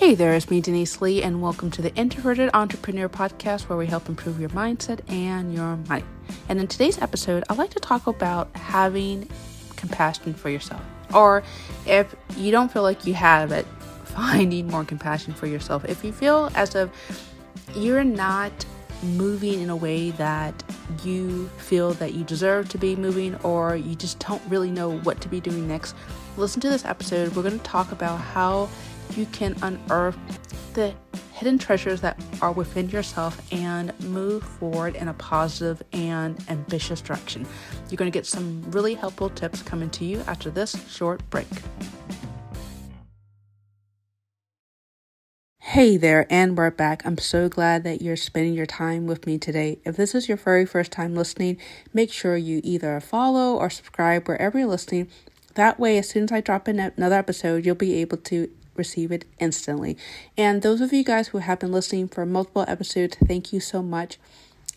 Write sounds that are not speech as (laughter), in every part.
Hey there, it's me, Denise Lee, and welcome to the Introverted Entrepreneur Podcast, where we help improve your mindset and your money. And in today's episode, I'd like to talk about having compassion for yourself. Or if you don't feel like you have it, (laughs) finding more compassion for yourself. If you feel as if you're not moving in a way that you feel that you deserve to be moving, or you just don't really know what to be doing next, listen to this episode. We're going to talk about how you can unearth the hidden treasures that are within yourself and move forward in a positive and ambitious direction. You're going to get some really helpful tips coming to you after this short break. Hey there, and we're back. I'm so glad that you're spending your time with me today. If this is your very first time listening, make sure you either follow or subscribe wherever you're listening. That way, as soon as I drop in another episode, you'll be able to receive it instantly. And those of you guys who have been listening for multiple episodes, thank you so much.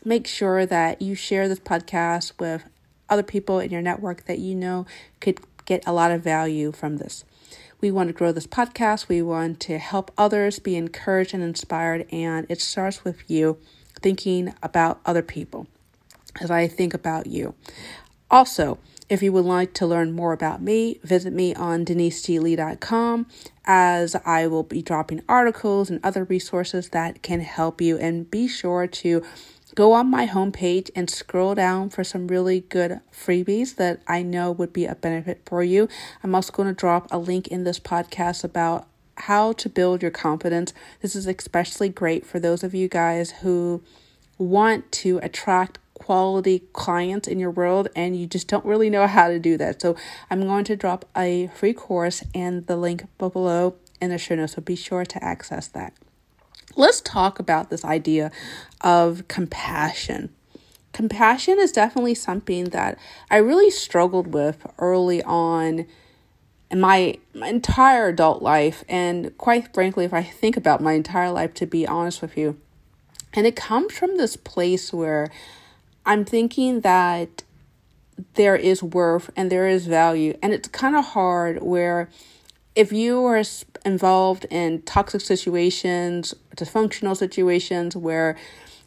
Make sure that you share this podcast with other people in your network that you know could get a lot of value from this. We want to grow this podcast. We want to help others be encouraged and inspired. And it starts with you thinking about other people as I think about you. Also, if you would like to learn more about me, visit me on deniseglee.com as I will be dropping articles and other resources that can help you. And be sure to go on my homepage and scroll down for some really good freebies that I know would be a benefit for you. I'm also going to drop a link in this podcast about how to build your confidence. This is especially great for those of you guys who want to attract quality clients in your world and you just don't really know how to do that. So I'm going to drop a free course and the link below in the show notes. So be sure to access that. Let's talk about this idea of compassion. Compassion is definitely something that I really struggled with early on in my, my entire adult life. And quite frankly, if I think about my entire life, to be honest with you, and it comes from this place where I'm thinking that there is worth and there is value. And it's kind of hard where if you are involved in toxic situations, dysfunctional situations where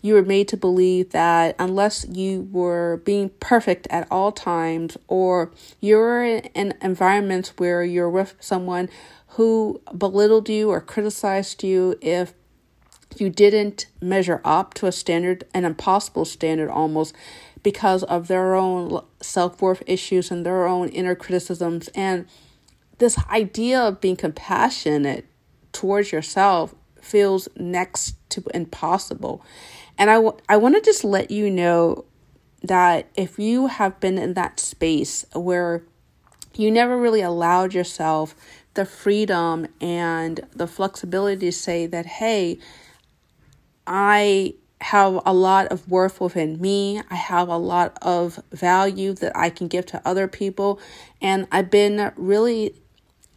you were made to believe that unless you were being perfect at all times, or you're in environments where you're with someone who belittled you or criticized you if you didn't measure up to a standard, an impossible standard almost, because of their own self worth issues and their own inner criticisms. And this idea of being compassionate towards yourself feels next to impossible. And I, w- I want to just let you know that if you have been in that space where you never really allowed yourself the freedom and the flexibility to say that, hey, I have a lot of worth within me. I have a lot of value that I can give to other people. And I've been really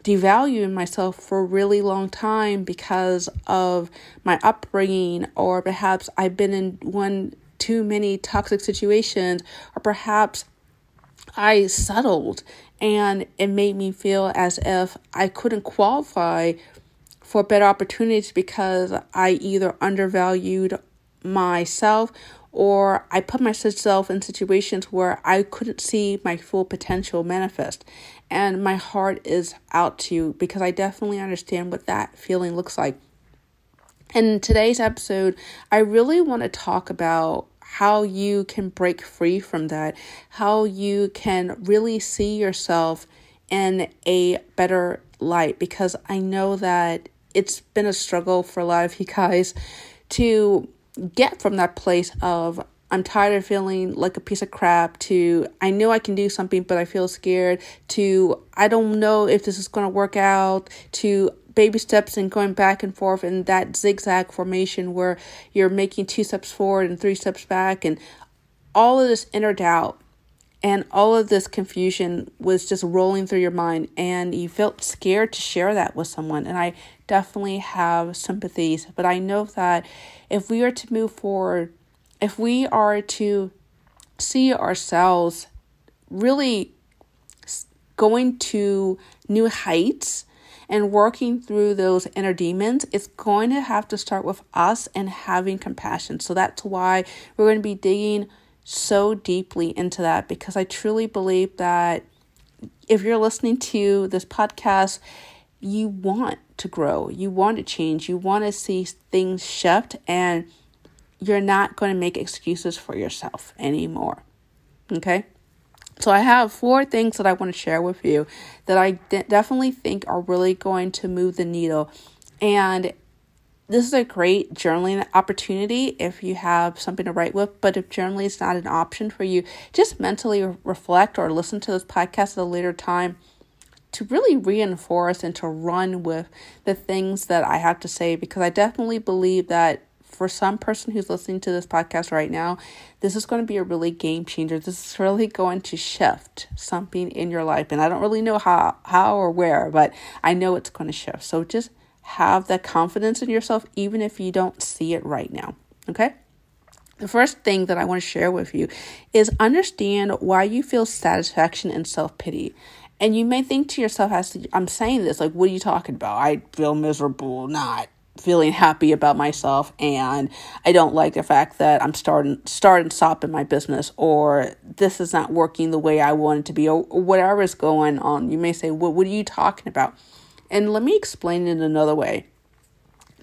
devaluing myself for a really long time because of my upbringing, or perhaps I've been in one too many toxic situations, or perhaps I settled and it made me feel as if I couldn't qualify for better opportunities because I either undervalued myself or I put myself in situations where I couldn't see my full potential manifest. And my heart is out to you because I definitely understand what that feeling looks like. In today's episode, I really want to talk about how you can break free from that, how you can really see yourself in a better light because I know that it's been a struggle for a lot of you guys to get from that place of I'm tired of feeling like a piece of crap to I know I can do something but I feel scared to I don't know if this is going to work out to baby steps and going back and forth in that zigzag formation where you're making two steps forward and three steps back and all of this inner doubt and all of this confusion was just rolling through your mind and you felt scared to share that with someone and i definitely have sympathies but i know that if we are to move forward if we are to see ourselves really going to new heights and working through those inner demons, it's going to have to start with us and having compassion. So that's why we're going to be digging so deeply into that because I truly believe that if you're listening to this podcast, you want to grow, you want to change, you want to see things shift, and you're not going to make excuses for yourself anymore. Okay? So, I have four things that I want to share with you that I de- definitely think are really going to move the needle. And this is a great journaling opportunity if you have something to write with. But if journaling is not an option for you, just mentally reflect or listen to this podcast at a later time to really reinforce and to run with the things that I have to say because I definitely believe that for some person who's listening to this podcast right now, this is going to be a really game changer. This is really going to shift something in your life. And I don't really know how, how or where, but I know it's going to shift. So just have that confidence in yourself, even if you don't see it right now. Okay? The first thing that I want to share with you is understand why you feel satisfaction and self pity. And you may think to yourself, as I'm saying this, like, what are you talking about? I feel miserable, not feeling happy about myself, and I don't like the fact that I'm starting start and stop in my business, or this is not working the way I want it to be, or, whatever is going on. You may say, "What? What are you talking about?" And let me explain it another way,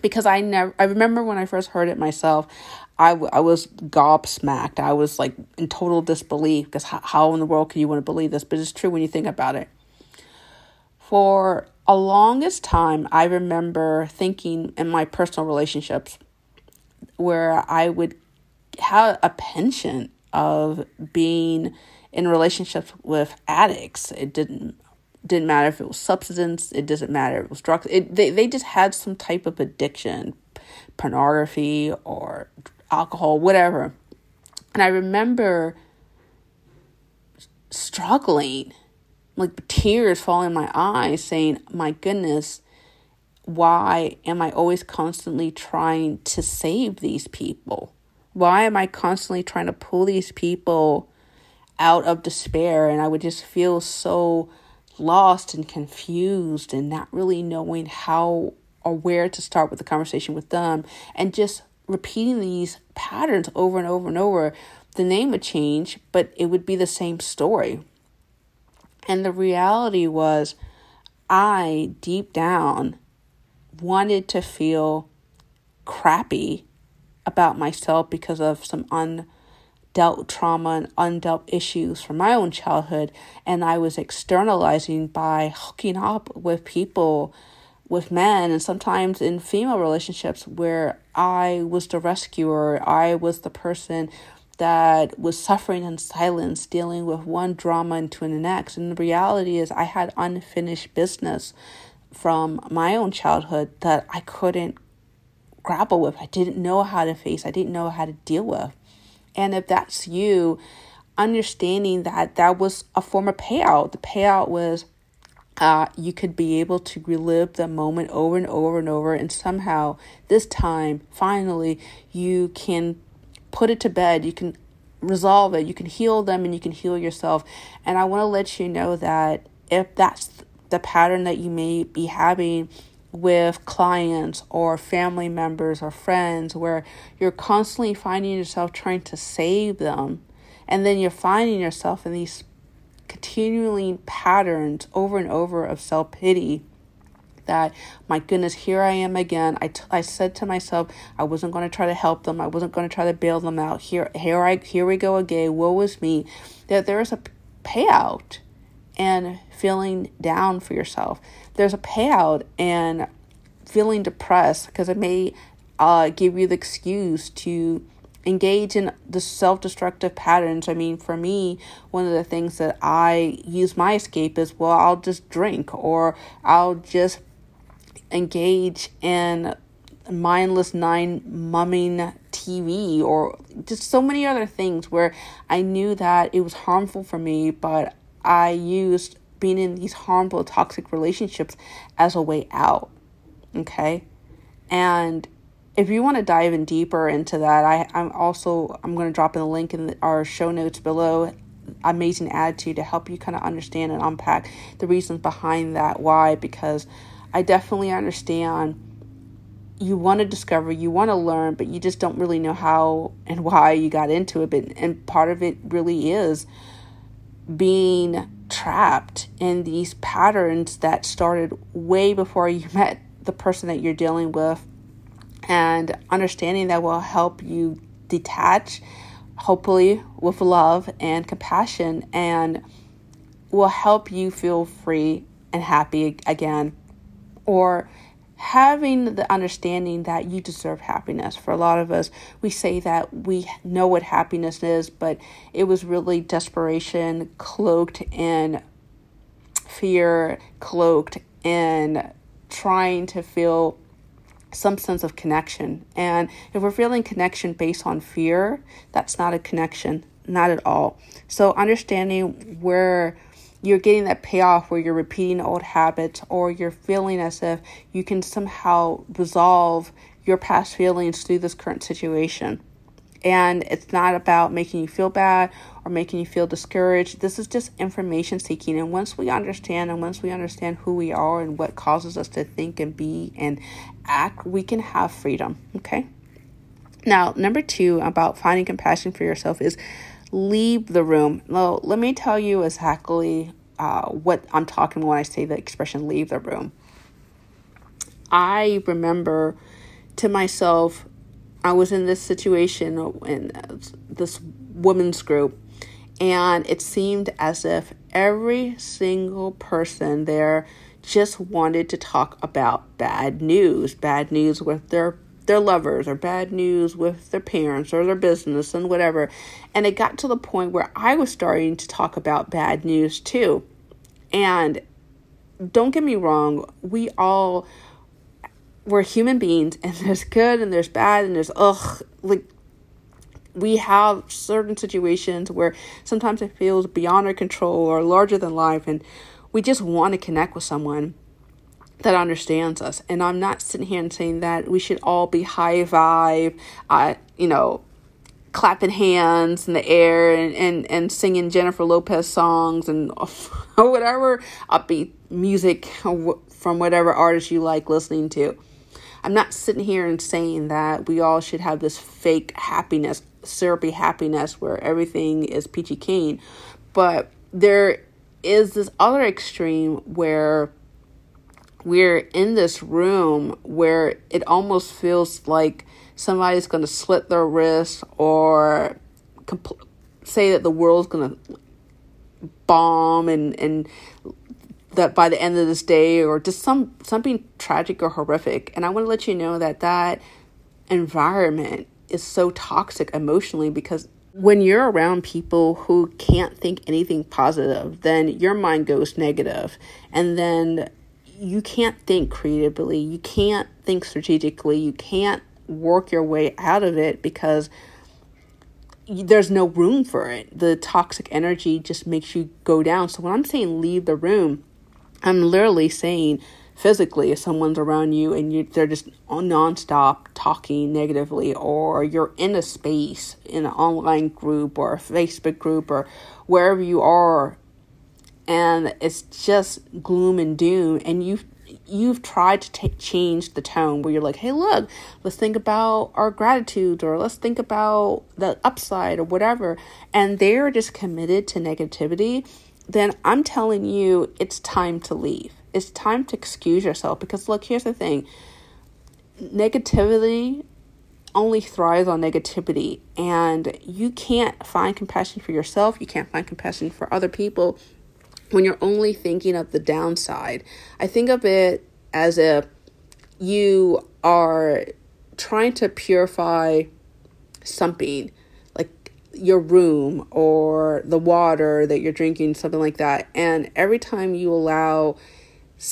because I never. I remember when I first heard it myself. I, w- I was gobsmacked. I was like in total disbelief because how, how in the world can you want to believe this? But it's true when you think about it. For a longest time, I remember thinking in my personal relationships where I would have a penchant of being in relationships with addicts. It didn't didn't matter if it was substance. It doesn't matter it was drugs. It, they they just had some type of addiction, pornography or alcohol, whatever. And I remember struggling, like tears falling in my eyes, saying, My goodness, why am I always constantly trying to save these people? Why am I constantly trying to pull these people out of despair? And I would just feel so lost and confused and not really knowing how or where to start with the conversation with them and just repeating these patterns over and over and over, the name would change, but it would be the same story. And the reality was, I deep down wanted to feel crappy about myself because of some undealt trauma and undealt issues from my own childhood. And I was externalizing by hooking up with people with men and sometimes in female relationships where I was the rescuer, I was the person that was suffering in silence, dealing with one drama into the next. And the reality is, I had unfinished business from my own childhood that I couldn't grapple with. I didn't know how to face, I didn't know how to deal with. And if that's you, understanding that that was a form of payout, the payout was uh, you could be able to relive the moment over and over and over, and somehow this time, finally, you can put it to bed. You can resolve it. You can heal them, and you can heal yourself. And I want to let you know that if that's the pattern that you may be having with clients or family members or friends, where you're constantly finding yourself trying to save them, and then you're finding yourself in these continually patterns over and over of self pity that my goodness here i am again. I, t- I said to myself i wasn't going to try to help them. I wasn't going to try to bail them out. Here here i here we go again. Woe is me. That there is a payout and feeling down for yourself there's a payout and feeling depressed because it may uh, give you the excuse to engage in the self destructive patterns. I mean, for me, one of the things that I use my escape is well, I'll just drink or I'll just engage in mindless nine mumming TV or just so many other things where I knew that it was harmful for me, but I used being in these harmful, toxic relationships as a way out. Okay. And if you want to dive in deeper into that, I, I'm also I'm going to drop in a link in the, our show notes below. Amazing attitude to help you kind of understand and unpack the reasons behind that. Why? Because I definitely understand you want to discover, you want to learn, but you just don't really know how and why you got into it. But, and part of it really is being trapped in these patterns that started way before you (laughs) met the person that you're dealing with. And understanding that will help you detach, hopefully, with love and compassion, and will help you feel free and happy again. Or having the understanding that you deserve happiness. For a lot of us, we say that we know what happiness is, but it was really desperation cloaked in fear, cloaked in trying to feel some sense of connection. And if we're feeling connection based on fear, that's not a connection, not at all. So understanding where you're getting that payoff where you're repeating old habits or you're feeling as if you can somehow resolve your past feelings through this current situation. And it's not about making you feel bad or making you feel discouraged. This is just information seeking. And once we understand and once we understand who we are and what causes us to think and be and act, we can have freedom. Okay. Now, number two about finding compassion for yourself is leave the room. Well, let me tell you exactly uh, what I'm talking when I say the expression leave the room. I remember to myself, I was in this situation in this women's group, and it seemed as if every single person there just wanted to talk about bad news, bad news with their their lovers or bad news with their parents or their business and whatever. And it got to the point where I was starting to talk about bad news too. And don't get me wrong, we all we're human beings (laughs) and there's good and there's bad and there's ugh like we have certain situations where sometimes it feels beyond our control or larger than life and we just want to connect with someone that understands us. And I'm not sitting here and saying that we should all be high vibe, uh, you know, clapping hands in the air and, and, and singing Jennifer Lopez songs and (laughs) whatever upbeat music from whatever artist you like listening to. I'm not sitting here and saying that we all should have this fake happiness, syrupy happiness where everything is peachy keen. But there is this other extreme where we're in this room where it almost feels like somebody's going to slit their wrist or compl- say that the world's going to bomb and and that by the end of this day or just some something tragic or horrific. And i want to let you know that that environment is so toxic emotionally because when you're around people who can't think anything positive then your mind goes negative. And then you can't think creatively, you can't think strategically, you can't work your way out of it because there's no room for it. The toxic energy just makes you go down. So when I'm saying leave the room, I'm literally saying physically if someone's around you and you they're just nonstop talking negatively or you're in a space in an online group or a Facebook group or wherever you are and it's just gloom and doom and you've you've tried to take change the tone where you're like hey look let's think about our gratitude or let's think about the upside or whatever and they're just committed to negativity then i'm telling you it's time to leave. It's time to excuse yourself because look here's the thing. Negativity only thrives on negativity and you can't find compassion for yourself you can't find compassion for other people when you're only thinking of the downside. I think of it as if you are trying to purify something like your room or the water that you're drinking, something like that. And every time you allow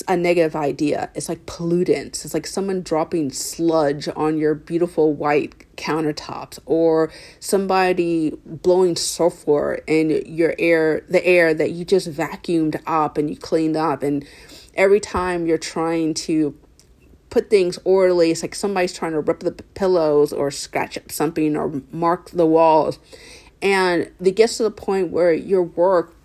a negative idea. It's like pollutants. It's like someone dropping sludge on your beautiful white countertops or somebody blowing sulfur in your air, the air that you just vacuumed up and you cleaned up. And every time you're trying to put things orderly, it's like somebody's trying to rip the pillows or scratch up something or mark the walls. And it gets to the point where your work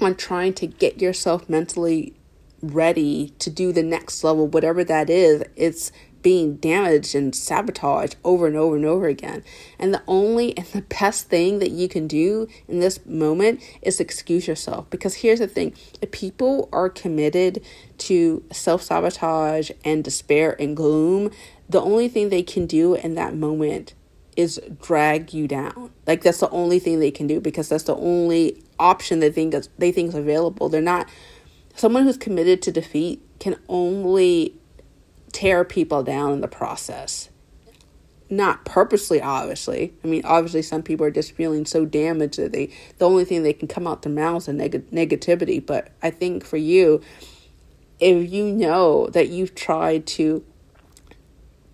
on trying to get yourself mentally ready to do the next level, whatever that is. It's being damaged and sabotaged over and over and over again. And the only and the best thing that you can do in this moment is excuse yourself. Because here's the thing if people are committed to self sabotage and despair and gloom, the only thing they can do in that moment is drag you down. Like that's the only thing they can do because that's the only option they think they think is available. They're not someone who's committed to defeat can only tear people down in the process. Not purposely, obviously. I mean, obviously, some people are just feeling so damaged that they the only thing they can come out their mouths is neg- negativity. But I think for you, if you know that you've tried to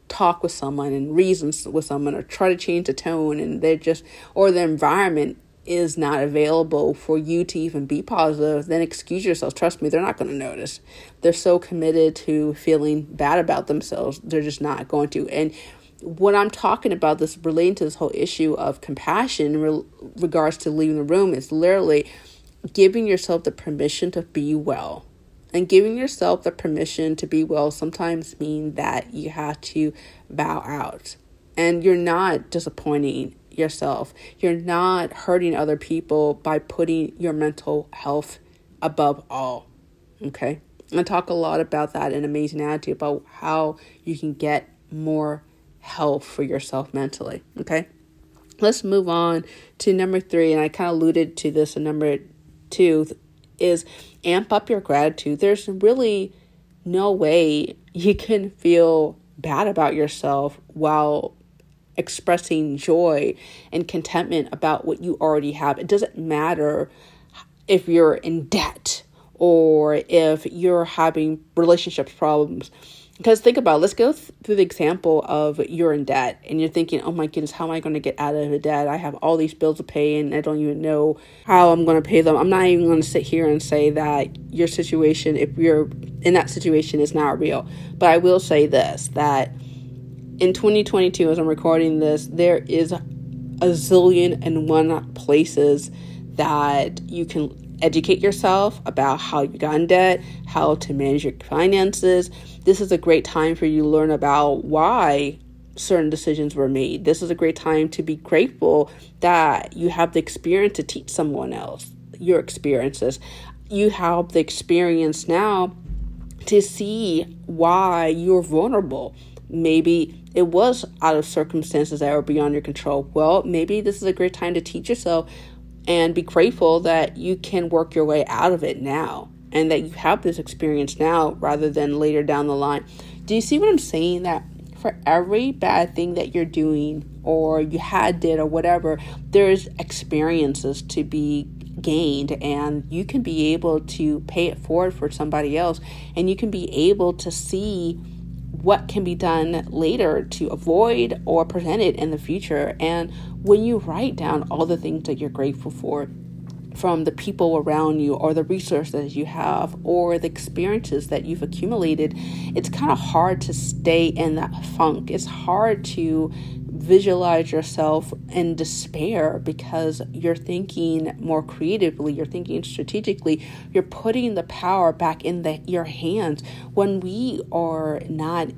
talk with someone and reason with someone or try to change the tone and they're just or the environment is not available for you to even be positive, then excuse yourself. Trust me, they're not going to notice. They're so committed to feeling bad about themselves, they're just not going to. And what I'm talking about, this relating to this whole issue of compassion in re- regards to leaving the room, is literally giving yourself the permission to be well. And giving yourself the permission to be well sometimes means that you have to bow out. And you're not disappointing yourself. You're not hurting other people by putting your mental health above all. Okay? I talk a lot about that in Amazing Attitude about how you can get more health for yourself mentally. Okay? Let's move on to number three, and I kind of alluded to this in number two is amp up your gratitude. There's really no way you can feel bad about yourself while expressing joy and contentment about what you already have. It doesn't matter if you're in debt or if you're having relationships problems. Because think about it, let's go th- through the example of you're in debt and you're thinking, oh my goodness, how am I going to get out of the debt? I have all these bills to pay and I don't even know how I'm going to pay them. I'm not even going to sit here and say that your situation, if you're in that situation, is not real. But I will say this that in 2022, as I'm recording this, there is a zillion and one places that you can educate yourself about how you got in debt, how to manage your finances. This is a great time for you to learn about why certain decisions were made. This is a great time to be grateful that you have the experience to teach someone else your experiences. You have the experience now to see why you're vulnerable Maybe it was out of circumstances that were beyond your control. Well, maybe this is a great time to teach yourself and be grateful that you can work your way out of it now and that you have this experience now rather than later down the line. Do you see what I'm saying? That for every bad thing that you're doing or you had did or whatever, there's experiences to be gained and you can be able to pay it forward for somebody else and you can be able to see what can be done later to avoid or prevent it in the future. And when you write down all the things that you're grateful for, from the people around you or the resources you have or the experiences that you've accumulated, it's kind of hard to stay in that funk. It's hard to visualize yourself in despair because you're thinking more creatively, you're thinking strategically, you're putting the power back in the, your hands. When we are not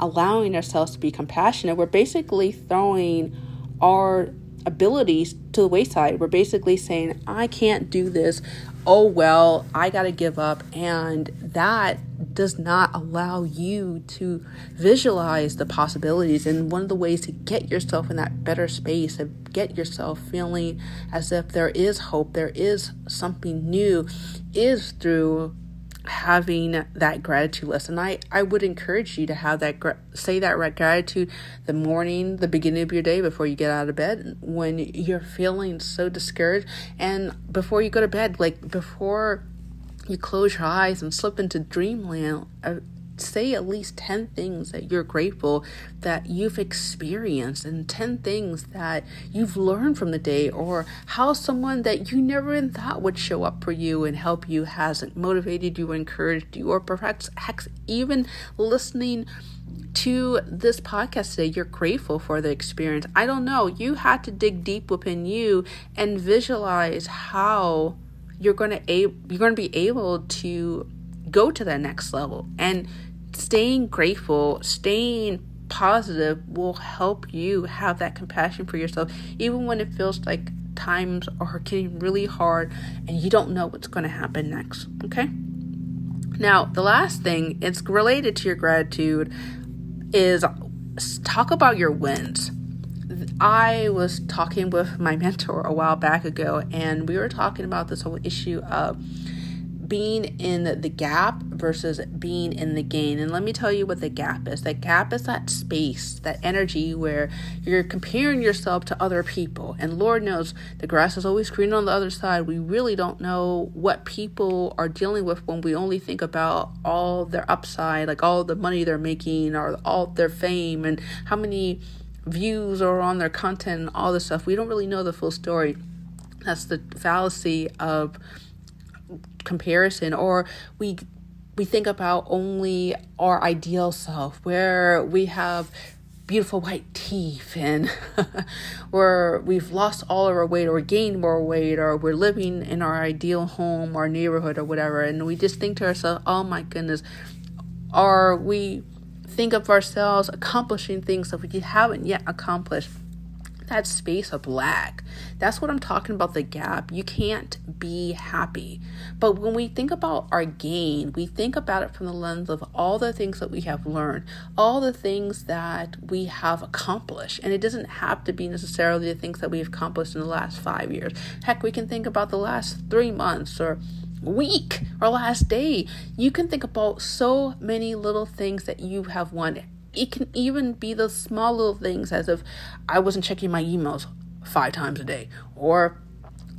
allowing ourselves to be compassionate, we're basically throwing our abilities to the wayside. We're basically saying, I can't do this. Oh, well, I got to give up. And that does not allow you to visualize the possibilities. And one of the ways to get yourself in that better space, of get yourself feeling as if there is hope, there is something new, is through having that gratitude list and i i would encourage you to have that say that gratitude the morning the beginning of your day before you get out of bed when you're feeling so discouraged and before you go to bed like before you close your eyes and slip into dreamland uh, say at least 10 things that you're grateful that you've experienced and 10 things that you've learned from the day or how someone that you never even thought would show up for you and help you hasn't motivated you encouraged you or perhaps even listening to this podcast today you're grateful for the experience. I don't know. You had to dig deep within you and visualize how you're going to a- you're going to be able to go to that next level. And staying grateful, staying positive will help you have that compassion for yourself, even when it feels like times are getting really hard and you don't know what's going to happen next. Okay. Now, the last thing, it's related to your gratitude, is talk about your wins. I was talking with my mentor a while back ago, and we were talking about this whole issue of being in the gap versus being in the gain. And let me tell you what the gap is. the gap is that space, that energy where you're comparing yourself to other people. And Lord knows the grass is always green on the other side. We really don't know what people are dealing with when we only think about all their upside, like all the money they're making or all their fame and how many views or on their content and all this stuff. We don't really know the full story. That's the fallacy of comparison or we we think about only our ideal self where we have beautiful white teeth and (laughs) where we've lost all of our weight or gained more weight or we're living in our ideal home or neighborhood or whatever and we just think to ourselves oh my goodness are we think of ourselves accomplishing things that we haven't yet accomplished that space of lack. That's what I'm talking about the gap. You can't be happy. But when we think about our gain, we think about it from the lens of all the things that we have learned, all the things that we have accomplished. And it doesn't have to be necessarily the things that we've accomplished in the last five years. Heck, we can think about the last three months or week or last day. You can think about so many little things that you have won it can even be the small little things as if I wasn't checking my emails five times a day or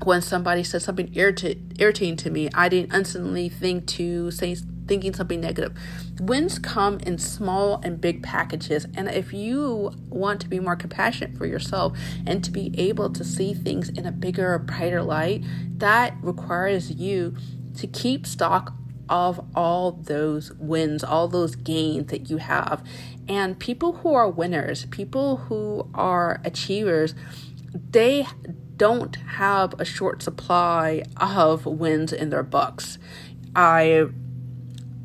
when somebody said something irritating to me, I didn't instantly think to say thinking something negative. Wins come in small and big packages, and if you want to be more compassionate for yourself and to be able to see things in a bigger, brighter light, that requires you to keep stock of all those wins, all those gains that you have. And people who are winners, people who are achievers, they don't have a short supply of wins in their books. I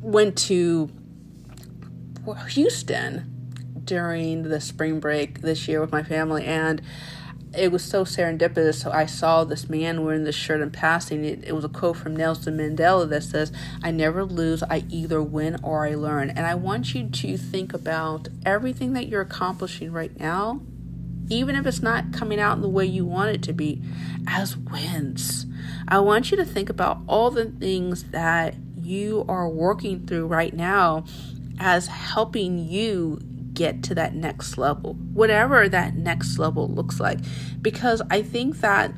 went to Houston during the spring break this year with my family and it was so serendipitous. So I saw this man wearing this shirt in passing. It, it was a quote from Nelson Mandela that says, I never lose, I either win or I learn. And I want you to think about everything that you're accomplishing right now, even if it's not coming out the way you want it to be, as wins. I want you to think about all the things that you are working through right now as helping you get to that next level, whatever that next level looks like. Because I think that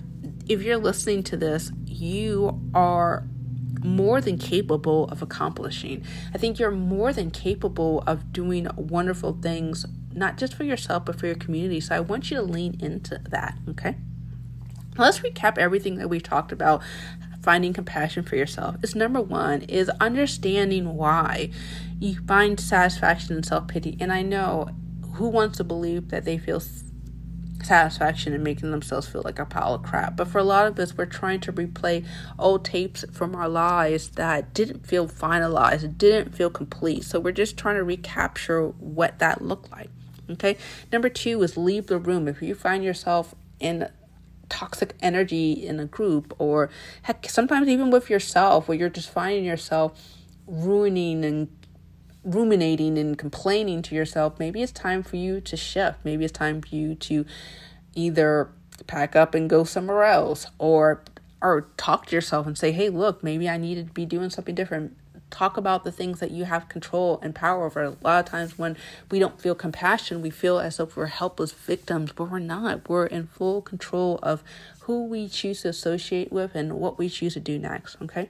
if you're listening to this, you are more than capable of accomplishing. I think you're more than capable of doing wonderful things, not just for yourself, but for your community. So I want you to lean into that, okay? Let's recap everything that we've talked about finding compassion for yourself is number one is understanding why you find satisfaction in self-pity and i know who wants to believe that they feel satisfaction in making themselves feel like a pile of crap. But for a lot of us, we're trying to replay old tapes from our lives that didn't feel finalized, didn't feel complete. So we're just trying to recapture what that looked like. Okay. Number two is leave the room. If you find yourself in toxic energy in a group or heck sometimes even with yourself where you're just finding yourself ruining and ruminating and complaining to yourself maybe it's time for you to shift. Maybe it's time for you to either pack up and go somewhere else or or talk to yourself and say hey look maybe i need to be doing something different talk about the things that you have control and power over. A lot of times when we don't feel compassion, we feel as if we're helpless victims, but we're not. We're in full control of who we choose to associate with and what we choose to do next, okay?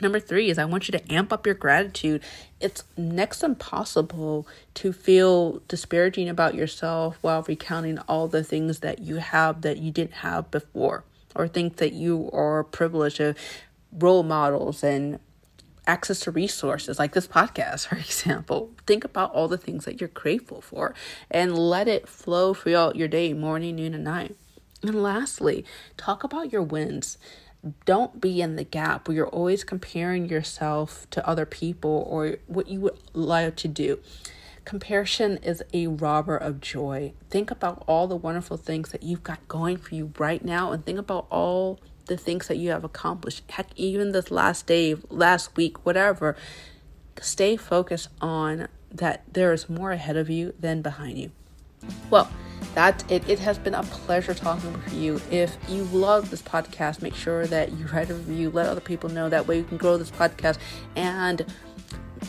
Number three is I want you to amp up your gratitude. It's next impossible to feel disparaging about yourself while recounting all the things that you have that you didn't have before, or think that you are privileged of role models and access to resources like this podcast, (laughs) for example. Think about all the things that you're grateful for and let it flow throughout your day, morning, noon, and night. And lastly, talk about your wins. don't be in the gap where you're always comparing yourself to other people or what you would like to do. Comparison is a robber of joy. Think about all the wonderful things that you've got going for you right now and think about all the things that you have accomplished. Heck, even this last day, last week, whatever. Stay focused on that there is more ahead of you than behind you. Well, that's it. It has been a pleasure talking with you. If you love this podcast, make sure that you write a review, let other people know. That way you can grow this podcast. And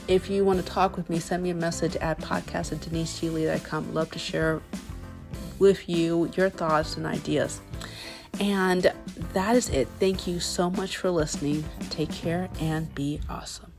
if you want to talk with me, send me a message at podcast at deniseglee.com. Love to share with you your thoughts and ideas. And that is it. Thank you so much for listening. Take care and be awesome.